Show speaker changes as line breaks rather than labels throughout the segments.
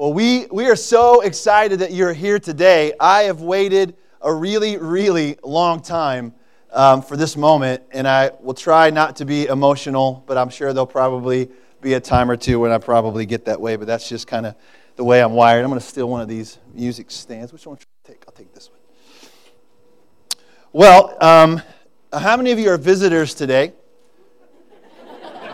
Well, we, we are so excited that you're here today. I have waited a really, really long time um, for this moment, and I will try not to be emotional, but I'm sure there'll probably be a time or two when I probably get that way, but that's just kind of the way I'm wired. I'm going to steal one of these music stands. Which one should I take? I'll take this one. Well, um, how many of you are visitors today?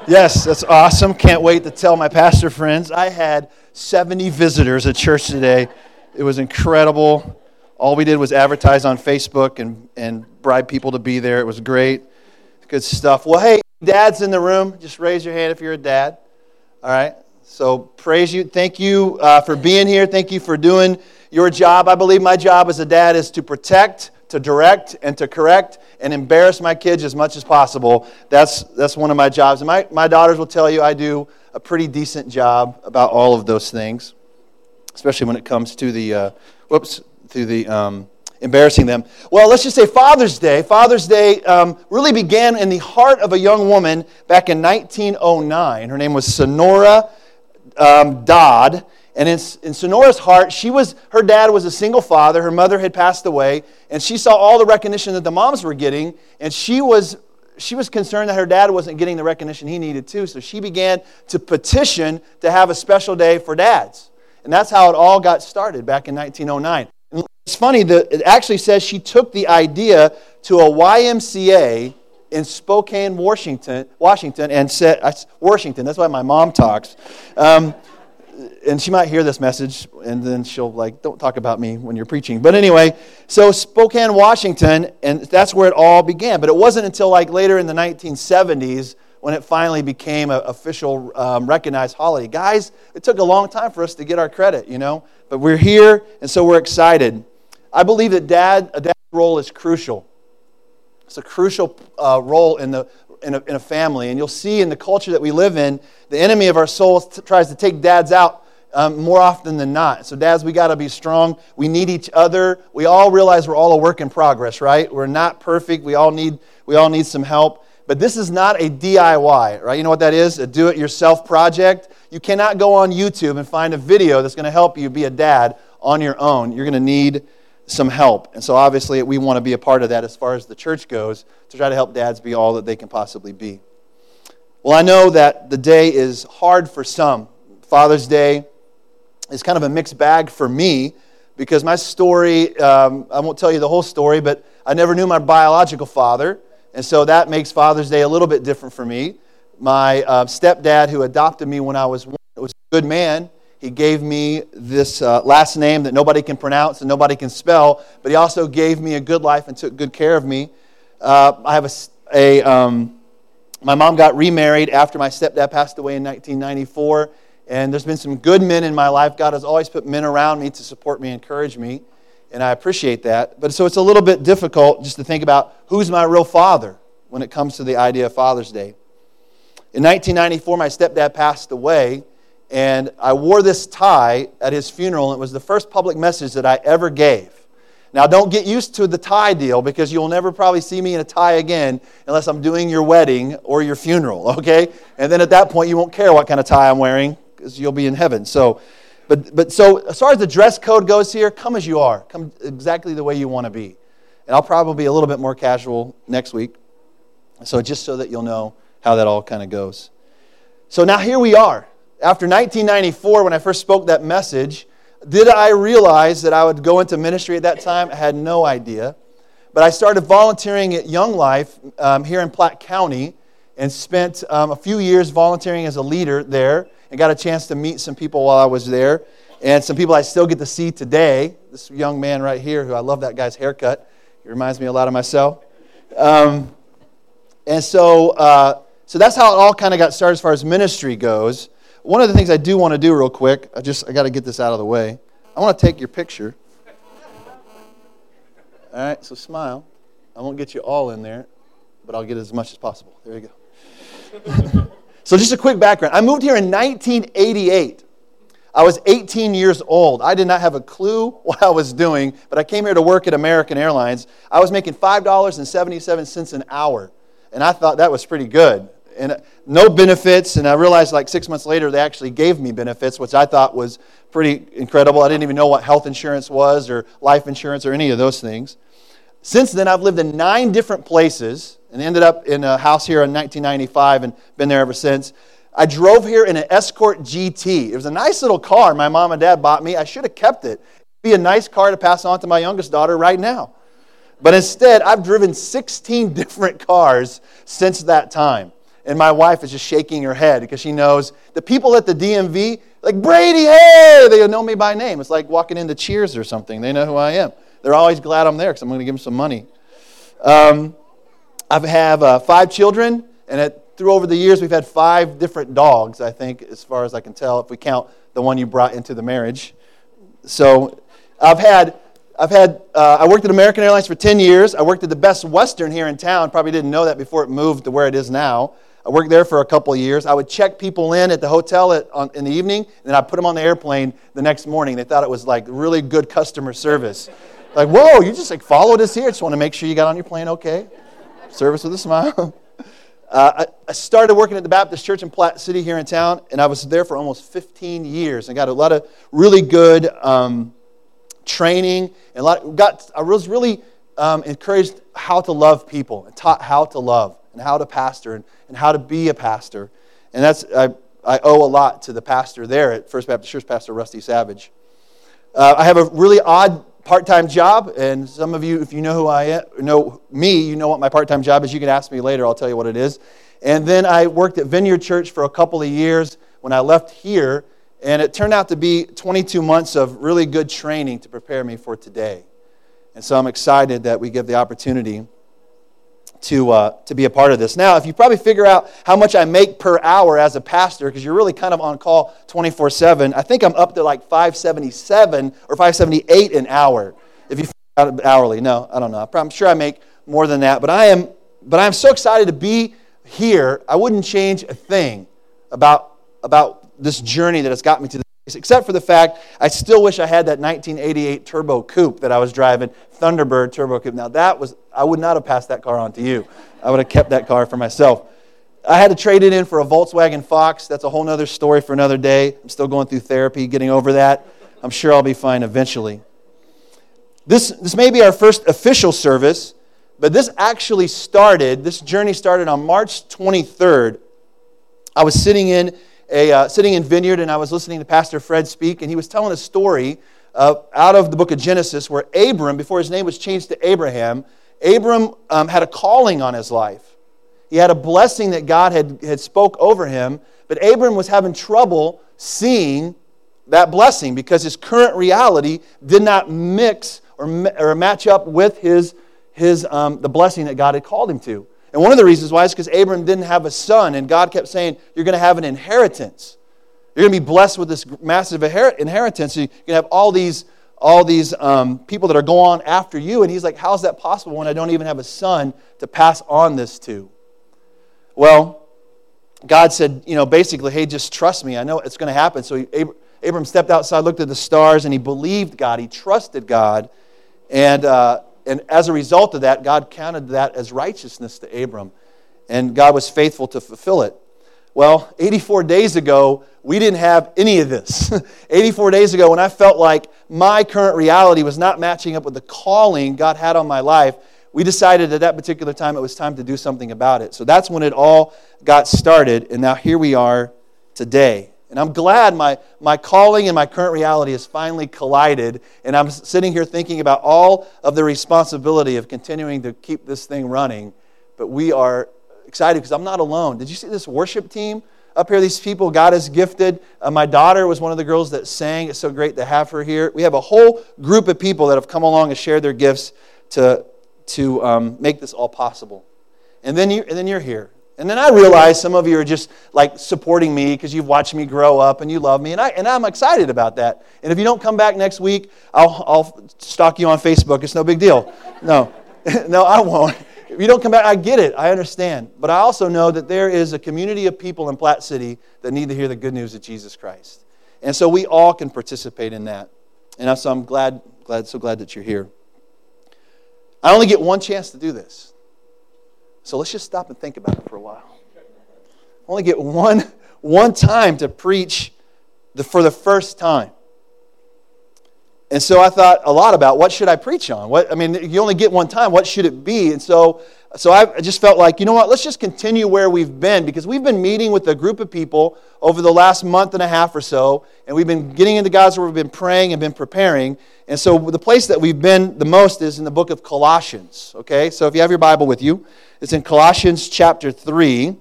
Yes, that's awesome. Can't wait to tell my pastor friends. I had 70 visitors at church today. It was incredible. All we did was advertise on Facebook and, and bribe people to be there. It was great. Good stuff. Well, hey, dads in the room, just raise your hand if you're a dad. All right. So praise you. Thank you uh, for being here. Thank you for doing your job. I believe my job as a dad is to protect to direct and to correct and embarrass my kids as much as possible. That's, that's one of my jobs. And my, my daughters will tell you I do a pretty decent job about all of those things, especially when it comes to the, uh, whoops, to the um, embarrassing them. Well, let's just say Father's Day. Father's Day um, really began in the heart of a young woman back in 1909. Her name was Sonora um, Dodd. And in, in Sonora's heart, she was, her dad was a single father. Her mother had passed away. And she saw all the recognition that the moms were getting. And she was, she was concerned that her dad wasn't getting the recognition he needed too. So she began to petition to have a special day for dads. And that's how it all got started back in 1909. And it's funny, that it actually says she took the idea to a YMCA in Spokane, Washington, Washington, and said, Washington, that's why my mom talks. Um, and she might hear this message and then she'll like don't talk about me when you're preaching. But anyway so spokane washington and that's where it all began. But it wasn't until like later in the 1970s when it finally became an official um, recognized holiday. Guys it took a long time for us to get our credit you know? But we're here and so we're excited. I believe that dad a dad's role is crucial. It's a crucial uh, role in the in a, in a family. And you'll see in the culture that we live in, the enemy of our souls t- tries to take dads out um, more often than not. So, dads, we got to be strong. We need each other. We all realize we're all a work in progress, right? We're not perfect. We all need, we all need some help. But this is not a DIY, right? You know what that is? A do it yourself project. You cannot go on YouTube and find a video that's going to help you be a dad on your own. You're going to need some help. And so obviously we want to be a part of that as far as the church goes to try to help dads be all that they can possibly be. Well, I know that the day is hard for some. Father's Day is kind of a mixed bag for me because my story, um, I won't tell you the whole story, but I never knew my biological father. And so that makes Father's Day a little bit different for me. My uh, stepdad, who adopted me when I was one, was a good man he gave me this uh, last name that nobody can pronounce and nobody can spell, but he also gave me a good life and took good care of me. Uh, I have a, a um, my mom got remarried after my stepdad passed away in 1994, and there's been some good men in my life. God has always put men around me to support me, encourage me, and I appreciate that. But so it's a little bit difficult just to think about who's my real father when it comes to the idea of Father's Day. In 1994, my stepdad passed away and I wore this tie at his funeral. And it was the first public message that I ever gave. Now, don't get used to the tie deal because you'll never probably see me in a tie again unless I'm doing your wedding or your funeral, okay? And then at that point, you won't care what kind of tie I'm wearing because you'll be in heaven. So, but, but so as far as the dress code goes here, come as you are. Come exactly the way you want to be. And I'll probably be a little bit more casual next week. So just so that you'll know how that all kind of goes. So now here we are. After 1994, when I first spoke that message, did I realize that I would go into ministry at that time? I had no idea. But I started volunteering at Young Life um, here in Platte County and spent um, a few years volunteering as a leader there and got a chance to meet some people while I was there. And some people I still get to see today. This young man right here, who I love that guy's haircut. He reminds me a lot of myself. Um, and so, uh, so that's how it all kind of got started as far as ministry goes. One of the things I do want to do real quick, I just I got to get this out of the way. I want to take your picture. All right, so smile. I won't get you all in there, but I'll get as much as possible. There you go. so just a quick background. I moved here in 1988. I was 18 years old. I did not have a clue what I was doing, but I came here to work at American Airlines. I was making $5.77 an hour, and I thought that was pretty good and uh, no benefits. And I realized like six months later they actually gave me benefits, which I thought was pretty incredible. I didn't even know what health insurance was or life insurance or any of those things. Since then, I've lived in nine different places and ended up in a house here in 1995 and been there ever since. I drove here in an Escort GT. It was a nice little car my mom and dad bought me. I should have kept it. It'd be a nice car to pass on to my youngest daughter right now. But instead, I've driven 16 different cars since that time. And my wife is just shaking her head because she knows the people at the DMV, like Brady, hey, they know me by name. It's like walking into Cheers or something. They know who I am. They're always glad I'm there because I'm going to give them some money. Um, I have uh, five children, and through over the years, we've had five different dogs, I think, as far as I can tell, if we count the one you brought into the marriage. So I've had I've had, uh, I worked at American Airlines for 10 years. I worked at the Best Western here in town. Probably didn't know that before it moved to where it is now. I worked there for a couple of years. I would check people in at the hotel at, on, in the evening, and then I'd put them on the airplane the next morning. They thought it was like really good customer service. Like, whoa, you just like followed us here. Just want to make sure you got on your plane okay. Service with a smile. Uh, I, I, started working at the Baptist Church in Platte City here in town, and I was there for almost 15 years. I got a lot of really good um, training, and a lot, got, I was really um, encouraged how to love people and taught how to love and how to pastor and, and how to be a pastor. And that's, I, I owe a lot to the pastor there at First Baptist Church, Pastor Rusty Savage. Uh, I have a really odd part-time job, and some of you, if you know who I am, know me, you know what my part-time job is. You can ask me later; I'll tell you what it is. And then I worked at Vineyard Church for a couple of years. When I left here, and it turned out to be 22 months of really good training to prepare me for today. And so I'm excited that we give the opportunity to, uh, to be a part of this. Now, if you probably figure out how much I make per hour as a pastor, because you're really kind of on call 24 7, I think I'm up to like 577 or 578 an hour. If you figure out hourly, no, I don't know. I'm sure I make more than that, but I am, but I'm so excited to be here. I wouldn't change a thing about, about this journey that has got me to this, except for the fact I still wish I had that 1988 turbo coupe that I was driving, Thunderbird turbo coupe. Now that was I would not have passed that car on to you. I would have kept that car for myself. I had to trade it in for a Volkswagen Fox. That's a whole other story for another day. I'm still going through therapy, getting over that. I'm sure I'll be fine eventually. This, this may be our first official service, but this actually started, this journey started on March 23rd. I was sitting in a, uh, sitting in Vineyard and I was listening to Pastor Fred speak, and he was telling a story uh, out of the book of Genesis where Abram, before his name was changed to Abraham, Abram um, had a calling on his life. He had a blessing that God had, had spoke over him, but Abram was having trouble seeing that blessing because his current reality did not mix or, or match up with his, his, um, the blessing that God had called him to. And one of the reasons why is because Abram didn't have a son, and God kept saying, You're going to have an inheritance. You're going to be blessed with this massive inheritance. You're going to have all these, all these um, people that are going on after you. And he's like, How's that possible when I don't even have a son to pass on this to? Well, God said, you know, basically, hey, just trust me. I know it's going to happen. So he, Abram stepped outside, looked at the stars, and he believed God. He trusted God. And, uh, and as a result of that, God counted that as righteousness to Abram. And God was faithful to fulfill it. Well, 84 days ago, we didn't have any of this. 84 days ago, when I felt like my current reality was not matching up with the calling God had on my life, we decided at that particular time it was time to do something about it. So that's when it all got started. And now here we are today. And I'm glad my, my calling and my current reality has finally collided. And I'm sitting here thinking about all of the responsibility of continuing to keep this thing running. But we are excited because I'm not alone. Did you see this worship team up here? These people God has gifted. Uh, my daughter was one of the girls that sang. It's so great to have her here. We have a whole group of people that have come along and shared their gifts to, to um, make this all possible. And then, you, and then you're here. And then I realize some of you are just like supporting me because you've watched me grow up and you love me. And, I, and I'm excited about that. And if you don't come back next week, I'll, I'll stalk you on Facebook. It's no big deal. No, no, I won't. If you don't come back, I get it. I understand. But I also know that there is a community of people in Platte City that need to hear the good news of Jesus Christ. And so we all can participate in that. And so I'm glad, glad, so glad that you're here. I only get one chance to do this. So let's just stop and think about it for a while. I only get one, one time to preach the, for the first time. And so I thought a lot about what should I preach on? What I mean, you only get one time. What should it be? And so so I just felt like, you know what? Let's just continue where we've been because we've been meeting with a group of people over the last month and a half or so, and we've been getting into God's word. We've been praying and been preparing. And so the place that we've been the most is in the book of Colossians. Okay, so if you have your Bible with you, it's in Colossians chapter three,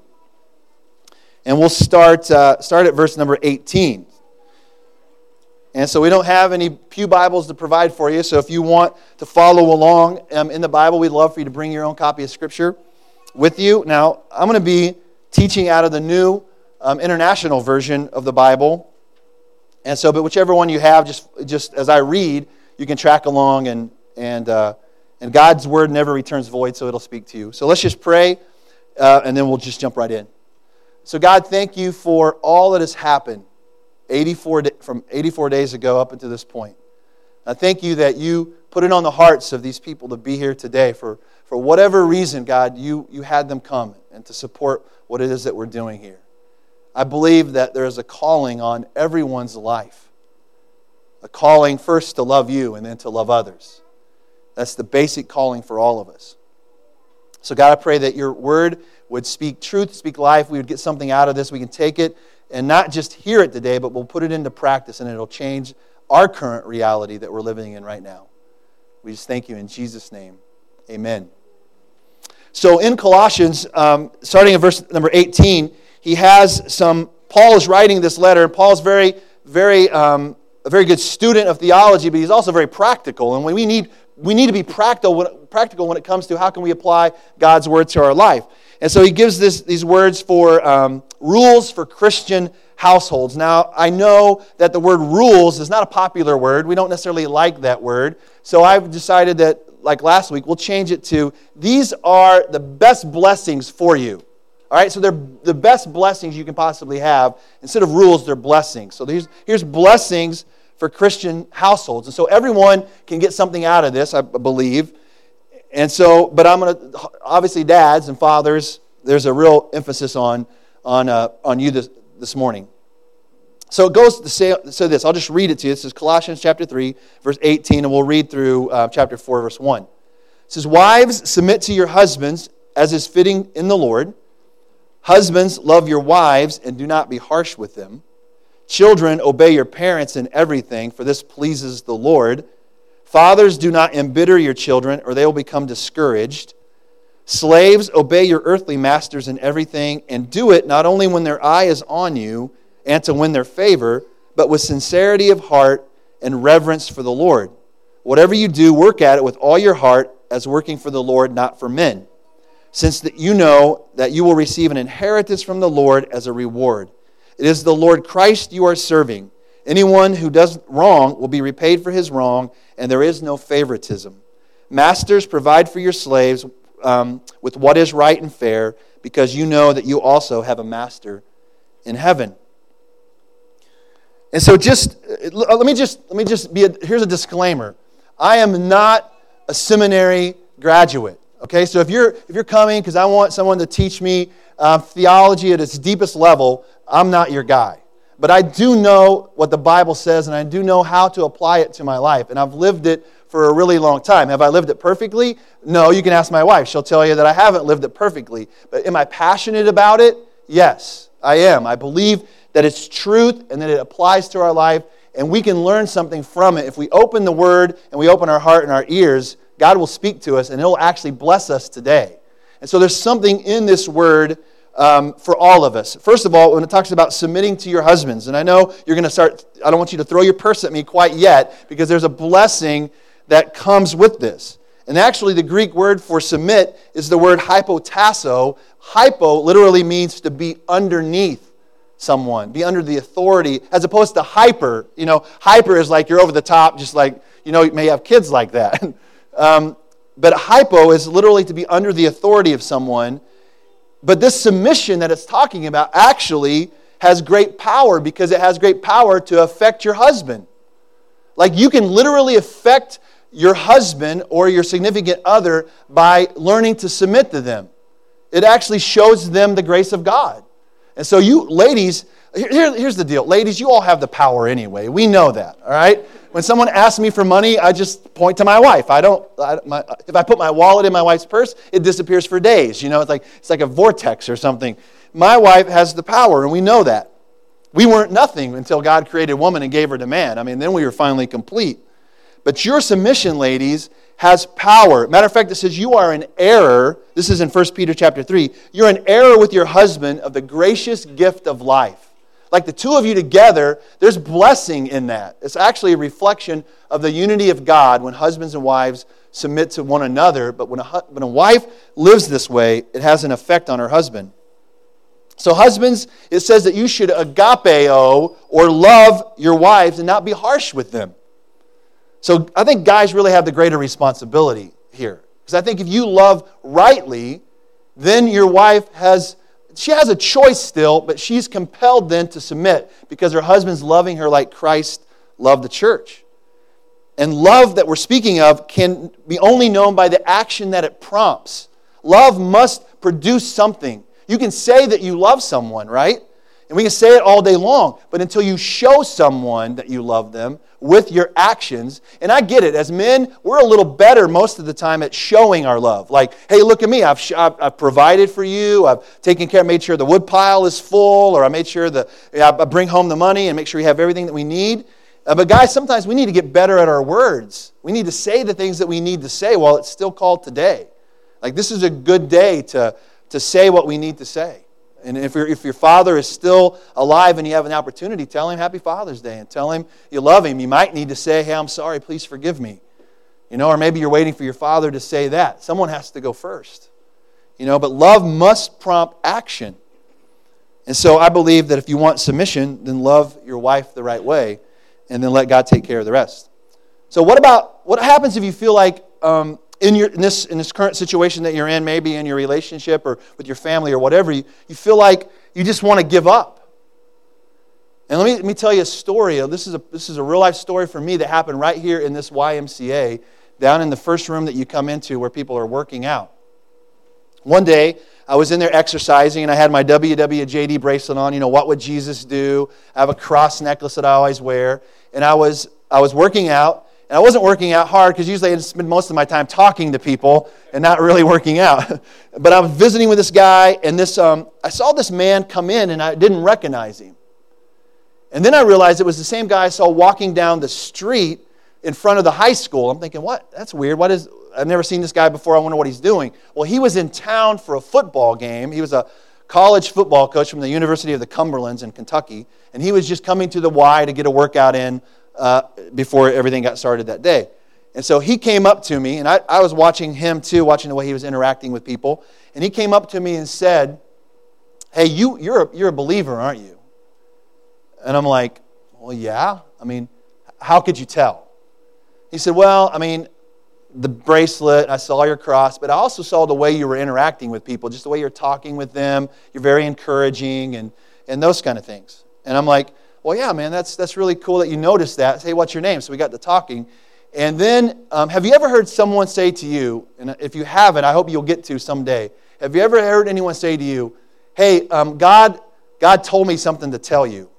and we'll start uh, start at verse number eighteen. And so we don't have any Pew Bibles to provide for you. So if you want to follow along um, in the Bible, we'd love for you to bring your own copy of Scripture with you. Now, I'm going to be teaching out of the new um, international version of the Bible. And so, but whichever one you have, just, just as I read, you can track along, and, and, uh, and God's word never returns void, so it'll speak to you. So let's just pray, uh, and then we'll just jump right in. So, God, thank you for all that has happened 84, from 84 days ago up until this point. I thank you that you put it on the hearts of these people to be here today for, for whatever reason, God, you, you had them come and to support what it is that we're doing here. I believe that there is a calling on everyone's life. A calling first to love you and then to love others. That's the basic calling for all of us. So, God, I pray that your word would speak truth, speak life. We would get something out of this. We can take it and not just hear it today, but we'll put it into practice and it'll change our current reality that we're living in right now. We just thank you in Jesus' name. Amen. So in Colossians, um, starting in verse number 18, he has some, Paul is writing this letter, and Paul's very, very, um, a very good student of theology, but he's also very practical. And when we need, we need to be practical, practical when it comes to how can we apply God's word to our life. And so he gives this, these words for um, rules for Christian households. Now, I know that the word rules is not a popular word. We don't necessarily like that word. So I've decided that, like last week, we'll change it to these are the best blessings for you. All right, so they're the best blessings you can possibly have. Instead of rules, they're blessings. So here's, here's blessings for Christian households. And so everyone can get something out of this, I believe. And so, but I'm going to, obviously, dads and fathers, there's a real emphasis on, on, uh, on you this, this morning. So it goes to say, so this. I'll just read it to you. This is Colossians chapter 3, verse 18, and we'll read through uh, chapter 4, verse 1. It says, Wives, submit to your husbands as is fitting in the Lord. Husbands, love your wives and do not be harsh with them. Children, obey your parents in everything, for this pleases the Lord. Fathers, do not embitter your children, or they will become discouraged. Slaves, obey your earthly masters in everything, and do it not only when their eye is on you and to win their favor, but with sincerity of heart and reverence for the Lord. Whatever you do, work at it with all your heart as working for the Lord, not for men, since that you know that you will receive an inheritance from the Lord as a reward. It is the Lord Christ you are serving. Anyone who does wrong will be repaid for his wrong, and there is no favoritism. Masters, provide for your slaves um, with what is right and fair, because you know that you also have a master in heaven. And so, just uh, let me just let me just be. A, here's a disclaimer: I am not a seminary graduate. Okay, so if you're if you're coming because I want someone to teach me uh, theology at its deepest level, I'm not your guy but I do know what the Bible says and I do know how to apply it to my life. And I've lived it for a really long time. Have I lived it perfectly? No, you can ask my wife. She'll tell you that I haven't lived it perfectly. But am I passionate about it? Yes, I am. I believe that it's truth and that it applies to our life and we can learn something from it. If we open the Word and we open our heart and our ears, God will speak to us and He'll actually bless us today. And so there's something in this Word um, for all of us. First of all, when it talks about submitting to your husbands, and I know you're going to start, I don't want you to throw your purse at me quite yet, because there's a blessing that comes with this. And actually, the Greek word for submit is the word hypotasso. Hypo literally means to be underneath someone, be under the authority, as opposed to hyper. You know, hyper is like you're over the top, just like, you know, you may have kids like that. um, but hypo is literally to be under the authority of someone but this submission that it's talking about actually has great power because it has great power to affect your husband. Like you can literally affect your husband or your significant other by learning to submit to them. It actually shows them the grace of God. And so, you ladies, Here, here's the deal. Ladies, you all have the power anyway. We know that, all right? When someone asks me for money, I just point to my wife. I don't, I, my, if I put my wallet in my wife's purse, it disappears for days. You know, it's like, it's like a vortex or something. My wife has the power, and we know that. We weren't nothing until God created woman and gave her to man. I mean, then we were finally complete. But your submission, ladies, has power. Matter of fact, it says you are an error. This is in 1 Peter chapter 3. You're an error with your husband of the gracious gift of life. Like the two of you together, there's blessing in that. It's actually a reflection of the unity of God when husbands and wives submit to one another. But when a, when a wife lives this way, it has an effect on her husband. So, husbands, it says that you should agapeo or love your wives and not be harsh with them. So, I think guys really have the greater responsibility here. Because I think if you love rightly, then your wife has, she has a choice still, but she's compelled then to submit because her husband's loving her like Christ loved the church. And love that we're speaking of can be only known by the action that it prompts. Love must produce something. You can say that you love someone, right? And we can say it all day long, but until you show someone that you love them with your actions, and I get it, as men, we're a little better most of the time at showing our love. Like, hey, look at me, I've, I've, I've provided for you, I've taken care, made sure the wood pile is full, or I made sure that I bring home the money and make sure we have everything that we need. Uh, but guys, sometimes we need to get better at our words. We need to say the things that we need to say while it's still called today. Like, this is a good day to to say what we need to say. And if, if your father is still alive and you have an opportunity, tell him Happy Father's Day and tell him you love him. You might need to say, Hey, I'm sorry, please forgive me. You know, or maybe you're waiting for your father to say that. Someone has to go first. You know, but love must prompt action. And so I believe that if you want submission, then love your wife the right way and then let God take care of the rest. So, what about what happens if you feel like um, in, your, in, this, in this current situation that you're in, maybe in your relationship or with your family or whatever, you, you feel like you just want to give up. And let me, let me tell you a story. This is a, this is a real life story for me that happened right here in this YMCA, down in the first room that you come into where people are working out. One day, I was in there exercising and I had my WWJD bracelet on. You know, what would Jesus do? I have a cross necklace that I always wear. And I was, I was working out and I wasn't working out hard because usually I spend most of my time talking to people and not really working out. but I was visiting with this guy, and this, um, I saw this man come in, and I didn't recognize him. And then I realized it was the same guy I saw walking down the street in front of the high school. I'm thinking, what? That's weird. What is? I've never seen this guy before. I wonder what he's doing. Well, he was in town for a football game. He was a college football coach from the University of the Cumberlands in Kentucky, and he was just coming to the Y to get a workout in uh, before everything got started that day. And so he came up to me, and I, I was watching him too, watching the way he was interacting with people. And he came up to me and said, Hey, you, you're, a, you're a believer, aren't you? And I'm like, Well, yeah. I mean, how could you tell? He said, Well, I mean, the bracelet, I saw your cross, but I also saw the way you were interacting with people, just the way you're talking with them. You're very encouraging and, and those kind of things. And I'm like, well, yeah, man, that's, that's really cool that you noticed that. Say, what's your name? So we got to talking. And then, um, have you ever heard someone say to you, and if you haven't, I hope you'll get to someday. Have you ever heard anyone say to you, hey, um, God, God told me something to tell you?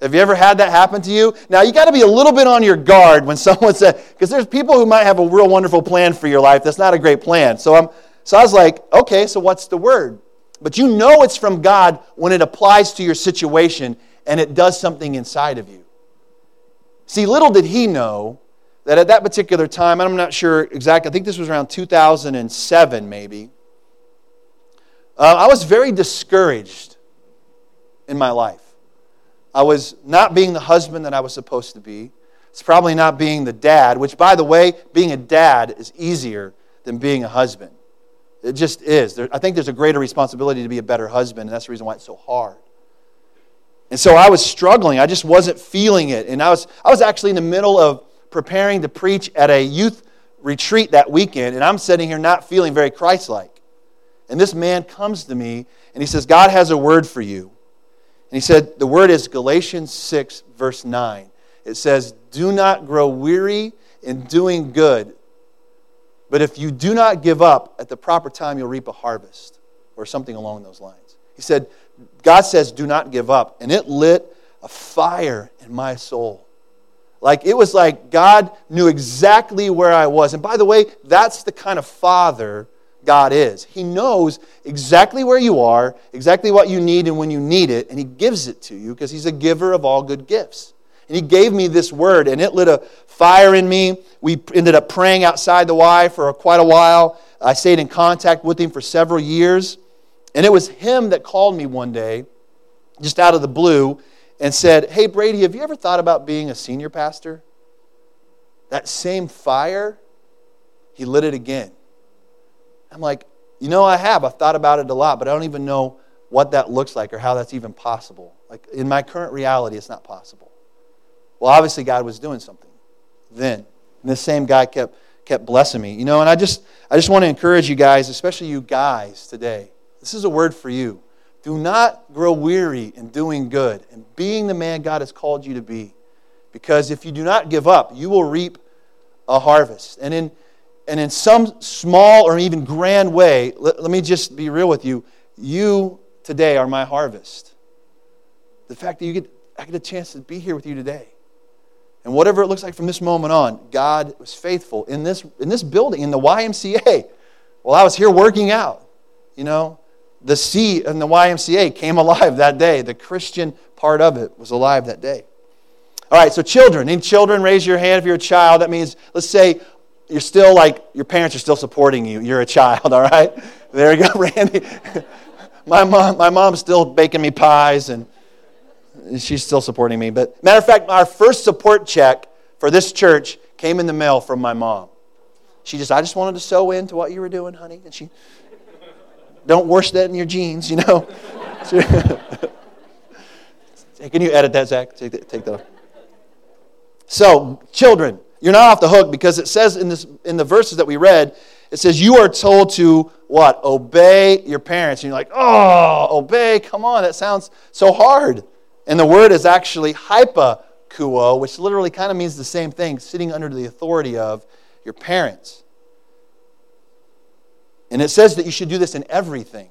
Have you ever had that happen to you? Now, you got to be a little bit on your guard when someone said, because there's people who might have a real wonderful plan for your life. That's not a great plan. So, I'm, so I was like, okay, so what's the word? But you know it's from God when it applies to your situation and it does something inside of you. See, little did he know that at that particular time, I'm not sure exactly, I think this was around 2007 maybe, uh, I was very discouraged in my life. I was not being the husband that I was supposed to be. It's probably not being the dad, which, by the way, being a dad is easier than being a husband. It just is. There, I think there's a greater responsibility to be a better husband, and that's the reason why it's so hard. And so I was struggling. I just wasn't feeling it. And I was, I was actually in the middle of preparing to preach at a youth retreat that weekend, and I'm sitting here not feeling very Christ like. And this man comes to me and he says, God has a word for you. And he said, The word is Galatians 6, verse 9. It says, Do not grow weary in doing good, but if you do not give up, at the proper time you'll reap a harvest, or something along those lines. He said, God says, do not give up. And it lit a fire in my soul. Like it was like God knew exactly where I was. And by the way, that's the kind of father God is. He knows exactly where you are, exactly what you need and when you need it, and He gives it to you because He's a giver of all good gifts. And He gave me this word, and it lit a fire in me. We ended up praying outside the Y for quite a while. I stayed in contact with Him for several years. And it was Him that called me one day, just out of the blue, and said, Hey, Brady, have you ever thought about being a senior pastor? That same fire, He lit it again. I'm like, you know, I have. I've thought about it a lot, but I don't even know what that looks like or how that's even possible. Like in my current reality, it's not possible. Well, obviously, God was doing something then. And this same guy kept, kept blessing me. You know, and I just, I just want to encourage you guys, especially you guys today. This is a word for you. Do not grow weary in doing good and being the man God has called you to be. Because if you do not give up, you will reap a harvest. And in and in some small or even grand way, let, let me just be real with you. You today are my harvest. The fact that you get, I get a chance to be here with you today. And whatever it looks like from this moment on, God was faithful in this, in this building, in the YMCA. While I was here working out, you know, the C and the YMCA came alive that day. The Christian part of it was alive that day. All right, so children. Any children, raise your hand if you're a child. That means, let's say, you're still like, your parents are still supporting you. You're a child, all right? There you go, Randy. my, mom, my mom's still baking me pies, and she's still supporting me. But matter of fact, our first support check for this church came in the mail from my mom. She just, I just wanted to sew into what you were doing, honey. And she, don't wash that in your jeans, you know. Can you edit that, Zach? Take that, take that off. So, children, you're not off the hook because it says in, this, in the verses that we read, it says you are told to what? Obey your parents. And you're like, oh, obey, come on, that sounds so hard. And the word is actually hypakuo, which literally kind of means the same thing, sitting under the authority of your parents. And it says that you should do this in everything.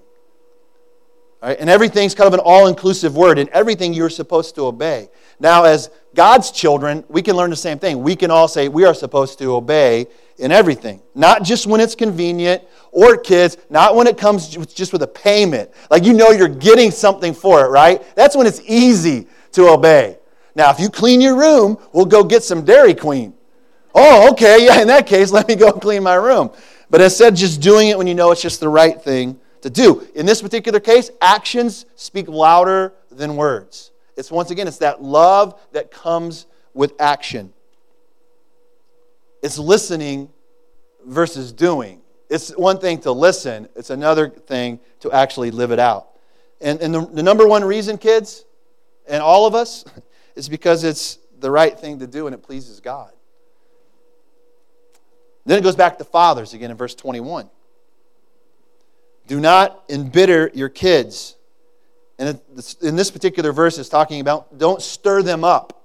Right? And everything's kind of an all inclusive word. In everything, you're supposed to obey. Now, as God's children, we can learn the same thing. We can all say we are supposed to obey in everything, not just when it's convenient, or kids, not when it comes just with a payment. Like you know you're getting something for it, right? That's when it's easy to obey. Now, if you clean your room, we'll go get some Dairy Queen. Oh, okay, yeah, in that case, let me go clean my room. But instead, just doing it when you know it's just the right thing to do. In this particular case, actions speak louder than words. It's once again, it's that love that comes with action. It's listening versus doing. It's one thing to listen, it's another thing to actually live it out. And, and the, the number one reason, kids, and all of us, is because it's the right thing to do and it pleases God. Then it goes back to fathers again in verse 21. Do not embitter your kids and in this particular verse, it's talking about don't stir them up.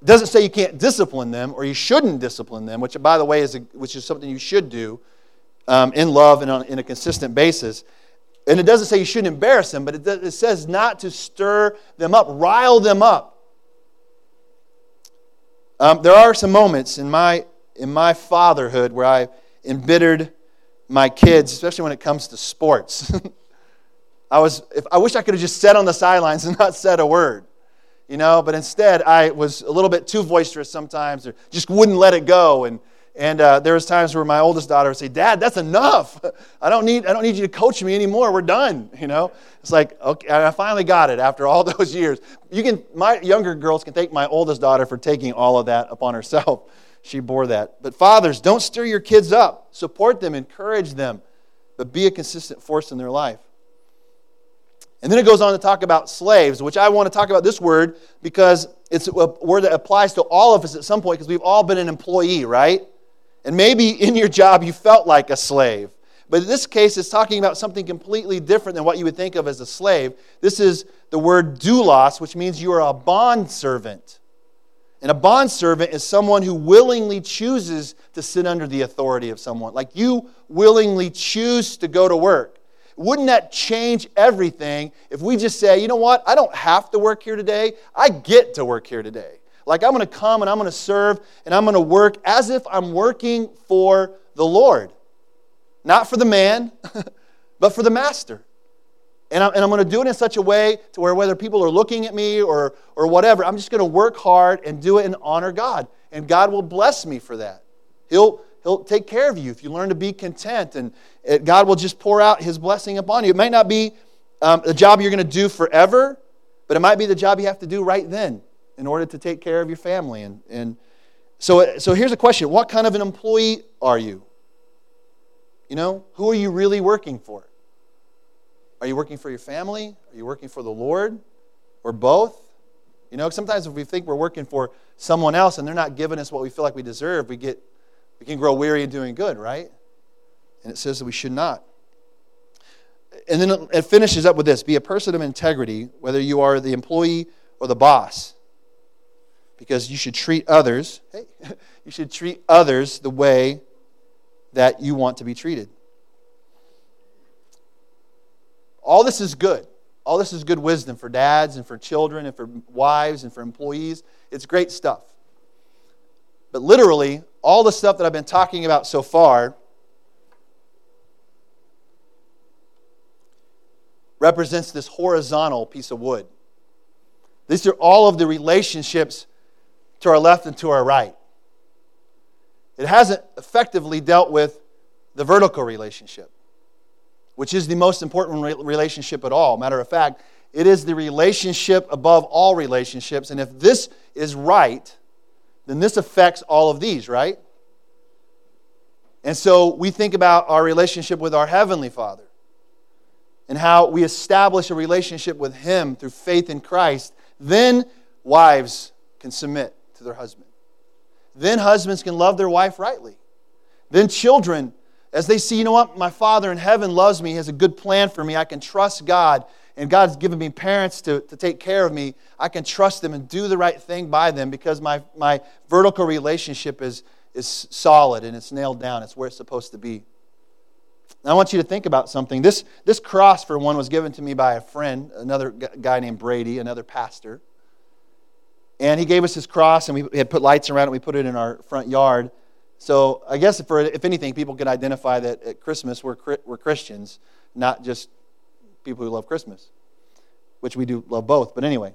It doesn't say you can't discipline them or you shouldn't discipline them, which, by the way, is a, which is something you should do um, in love and on in a consistent basis. And it doesn't say you shouldn't embarrass them, but it, it says not to stir them up, rile them up. Um, there are some moments in my in my fatherhood where I embittered my kids, especially when it comes to sports. I, was, if, I wish I could have just sat on the sidelines and not said a word, you know, but instead I was a little bit too boisterous sometimes or just wouldn't let it go. And, and uh, there was times where my oldest daughter would say, Dad, that's enough. I don't, need, I don't need you to coach me anymore. We're done, you know. It's like, okay, I finally got it after all those years. You can, my younger girls can thank my oldest daughter for taking all of that upon herself. She bore that. But fathers, don't stir your kids up. Support them, encourage them, but be a consistent force in their life. And then it goes on to talk about slaves, which I want to talk about this word because it's a word that applies to all of us at some point because we've all been an employee, right? And maybe in your job you felt like a slave. But in this case, it's talking about something completely different than what you would think of as a slave. This is the word doulos, which means you are a bond servant. And a bond servant is someone who willingly chooses to sit under the authority of someone. Like you willingly choose to go to work wouldn't that change everything if we just say, you know what, I don't have to work here today, I get to work here today. Like I'm going to come and I'm going to serve and I'm going to work as if I'm working for the Lord. Not for the man, but for the master. And I'm, and I'm going to do it in such a way to where whether people are looking at me or, or whatever, I'm just going to work hard and do it and honor God. And God will bless me for that. He'll, he'll take care of you if you learn to be content. And it, God will just pour out His blessing upon you. It might not be um, a job you're going to do forever, but it might be the job you have to do right then in order to take care of your family. And, and so, so here's a question What kind of an employee are you? You know, who are you really working for? Are you working for your family? Are you working for the Lord? Or both? You know, sometimes if we think we're working for someone else and they're not giving us what we feel like we deserve, we get we can grow weary in doing good, right? And it says that we should not. And then it finishes up with this be a person of integrity, whether you are the employee or the boss. Because you should treat others, hey, you should treat others the way that you want to be treated. All this is good. All this is good wisdom for dads and for children and for wives and for employees. It's great stuff. But literally, all the stuff that I've been talking about so far represents this horizontal piece of wood. These are all of the relationships to our left and to our right. It hasn't effectively dealt with the vertical relationship which is the most important relationship at all. Matter of fact, it is the relationship above all relationships. And if this is right, then this affects all of these, right? And so we think about our relationship with our Heavenly Father and how we establish a relationship with Him through faith in Christ. Then wives can submit to their husband. Then husbands can love their wife rightly. Then children as they see, you know what, my Father in heaven loves me, He has a good plan for me, I can trust God, and God's given me parents to, to take care of me, I can trust them and do the right thing by them because my, my vertical relationship is, is solid and it's nailed down. It's where it's supposed to be. I want you to think about something. This, this cross, for one, was given to me by a friend, another guy named Brady, another pastor. And he gave us his cross, and we had put lights around it. We put it in our front yard. So I guess for, if anything, people could identify that at Christmas we're, we're Christians, not just people who love Christmas, which we do love both. But anyway,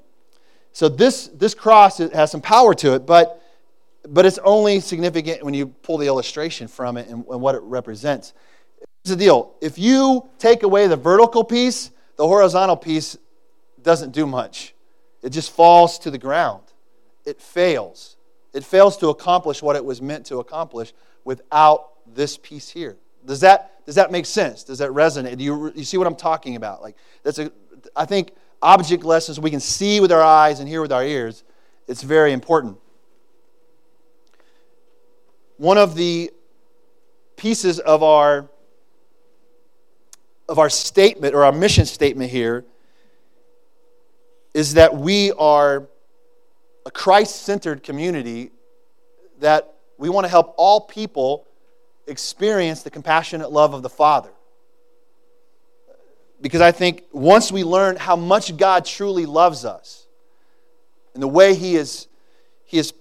so this, this cross has some power to it, but, but it's only significant when you pull the illustration from it and, and what it represents. Here's the deal if you take away the vertical piece, the horizontal piece doesn't do much, it just falls to the ground, it fails. It fails to accomplish what it was meant to accomplish without this piece here. Does that, does that make sense? Does that resonate? Do you, you see what I'm talking about? Like, that's a, I think object lessons we can see with our eyes and hear with our ears, it's very important. One of the pieces of our of our statement or our mission statement here is that we are a Christ centered community that we want to help all people experience the compassionate love of the Father. Because I think once we learn how much God truly loves us and the way He, is, he has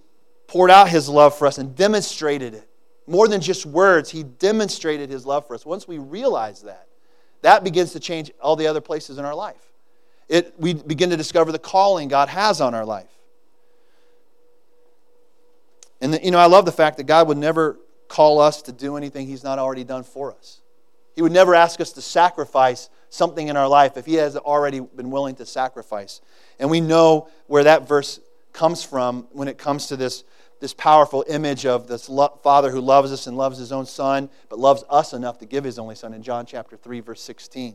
poured out His love for us and demonstrated it, more than just words, He demonstrated His love for us. Once we realize that, that begins to change all the other places in our life. It, we begin to discover the calling God has on our life. And, the, you know, I love the fact that God would never call us to do anything He's not already done for us. He would never ask us to sacrifice something in our life if He has already been willing to sacrifice. And we know where that verse comes from when it comes to this, this powerful image of this lo- Father who loves us and loves His own Son, but loves us enough to give His only Son in John chapter 3, verse 16,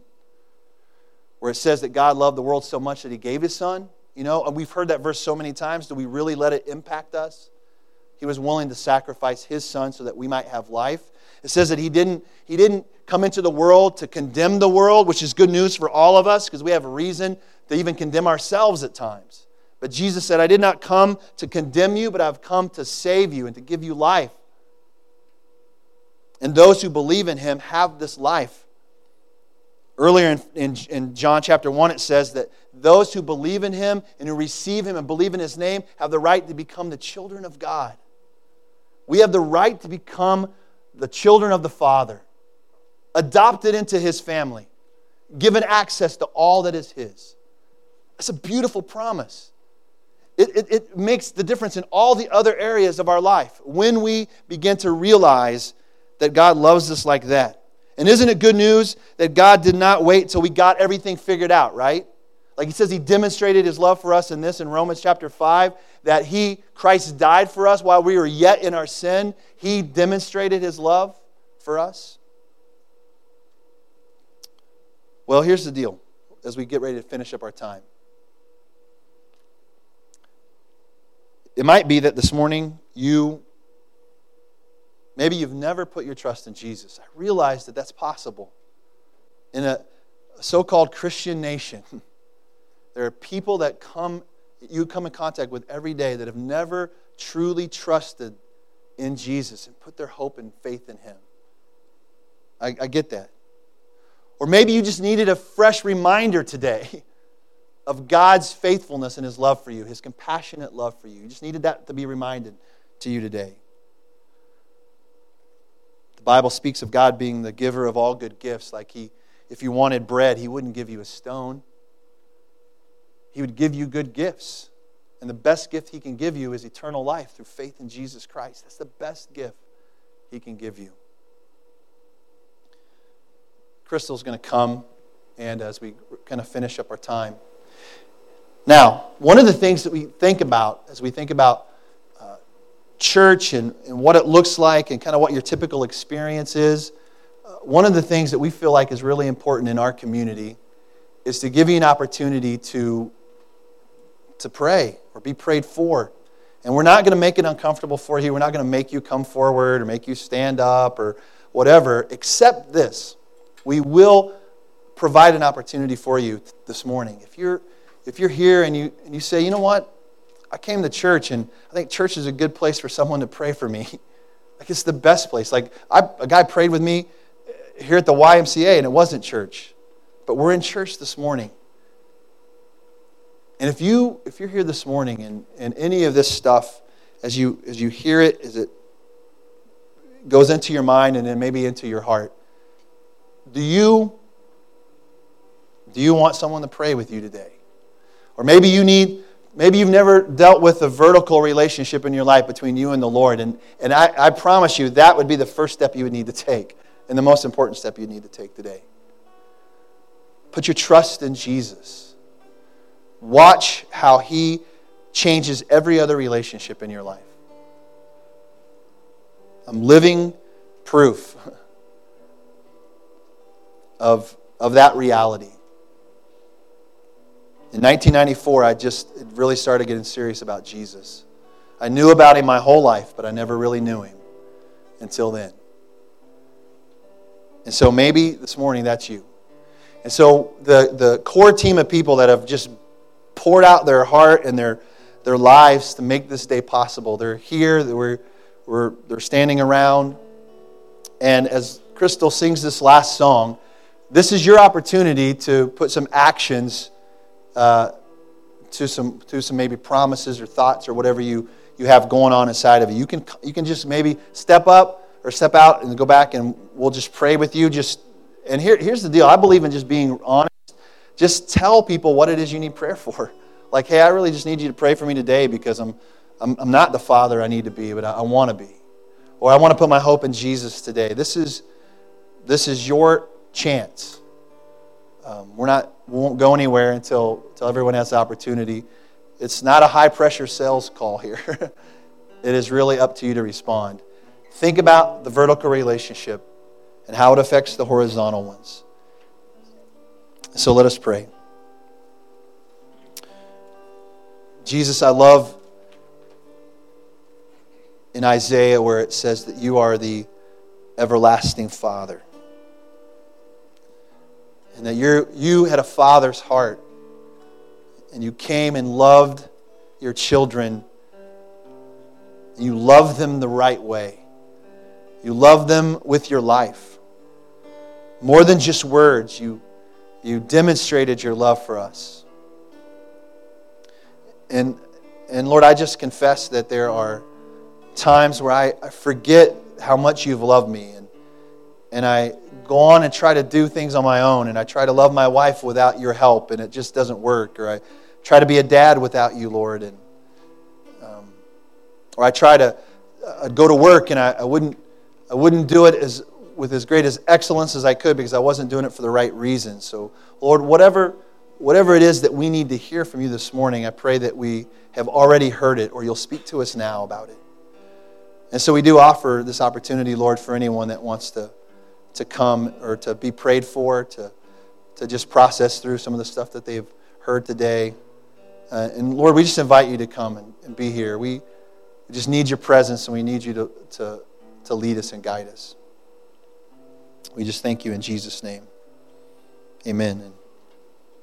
where it says that God loved the world so much that He gave His Son. You know, and we've heard that verse so many times. Do we really let it impact us? He was willing to sacrifice his son so that we might have life. It says that he didn't, he didn't come into the world to condemn the world, which is good news for all of us because we have a reason to even condemn ourselves at times. But Jesus said, I did not come to condemn you, but I've come to save you and to give you life. And those who believe in him have this life Earlier in, in, in, John chapter 1, it says that those who believe in him and who receive him and believe in his name have the right to become the children of God. We have the right to become the children of the Father, adopted into his family, given access to all that is his. That's a beautiful promise. It, it, it, makes the difference in all the other areas of our life when we begin to realize that God loves us like that. And isn't it good news that God did not wait till we got everything figured out, right? Like he says, he demonstrated his love for us in this in Romans chapter 5, that he, Christ died for us while we were yet in our sin. He demonstrated his love for us. Well, here's the deal as we get ready to finish up our time. It might be that this morning you, maybe you've never put your trust in Jesus. I realize that that's possible. In a so called Christian nation, there are people that come, you come in contact with every day that have never truly trusted in Jesus and put their hope and faith in Him. I, I get that. Or maybe you just needed a fresh reminder today of God's faithfulness and His love for you, His compassionate love for you. You just needed that to be reminded to you today. The Bible speaks of God being the giver of all good gifts. Like He, if you wanted bread, He wouldn't give you a stone, He would give you good gifts. And the best gift He can give you is eternal life through faith in Jesus Christ. That's the best gift He can give you. Crystal's going to come, and as we kind of finish up our time, now, one of the things that we think about as we think about uh, church and, and what it looks like and kind of what your typical experience is, uh, one of the things that we feel like is really important in our community is to give you an opportunity to, to pray or be prayed for. And we're not going to make it uncomfortable for you. We're not going to make you come forward or make you stand up or whatever, except this. We will provide an opportunity for you this morning. If you're if you're here and you, and you say, you know what, I came to church and I think church is a good place for someone to pray for me. Like it's the best place. Like I, a guy prayed with me uh, here at the YMCA and it wasn't church, but we're in church this morning. And if you if you're here this morning and, and any of this stuff, as you as you hear it, as it goes into your mind and then maybe into your heart, do you do you want someone to pray with you today? Or maybe you need, maybe you've never dealt with a vertical relationship in your life between you and the Lord. And, and I, I promise you, that would be the first step you would need to take, and the most important step you need to take today. Put your trust in Jesus. Watch how He changes every other relationship in your life. I'm living proof of, of that reality. In 1994, I just really started getting serious about Jesus. I knew about him my whole life, but I never really knew him until then. And so maybe this morning that's you. And so the, the core team of people that have just poured out their heart and their, their lives to make this day possible, they're here, we're, we're, they're standing around. And as Crystal sings this last song, this is your opportunity to put some actions uh, to some to some maybe promises or thoughts or whatever you you have going on inside of you. You can you can just maybe step up or step out and go back and we'll just pray with you. Just and here, here's the deal. I believe in just being honest. Just tell people what it is you need prayer for. Like, hey, I really just need you to pray for me today because I'm I'm, I'm not the father I need to be, but I, I want to be. Or I want to put my hope in Jesus today. This is this is your chance. Um, we're not, we won't go anywhere until, until everyone has the opportunity. It's not a high pressure sales call here. it is really up to you to respond. Think about the vertical relationship and how it affects the horizontal ones. So let us pray. Jesus, I love in Isaiah where it says that you are the everlasting Father and that you you had a father's heart and you came and loved your children. You loved them the right way. You loved them with your life. More than just words, you, You demonstrated your love for us. And, and Lord, I just confess that there are times where I, I forget how much you've loved me. And, and I go on and try to do things on my own. And I try to love my wife without your help, and it just doesn't work. Or I try to be a dad without you, Lord. And, um, or I try to uh, go to work and I, I, wouldn't, I wouldn't do it as, with as great as excellence as I could because I wasn't doing it for the right reason. So, Lord, whatever, whatever it is that we need to hear from you this morning, I pray that we have already heard it or you'll speak to us now about it. And so we do offer this opportunity, Lord, for anyone that wants to, to come or to be prayed for, to, to just process through some of the stuff that they've heard today. Uh, and Lord, we just invite you to come and, and be here. We, just need your presence and we need you to, to, to lead us and guide us. We just thank you in Jesus' name. Amen.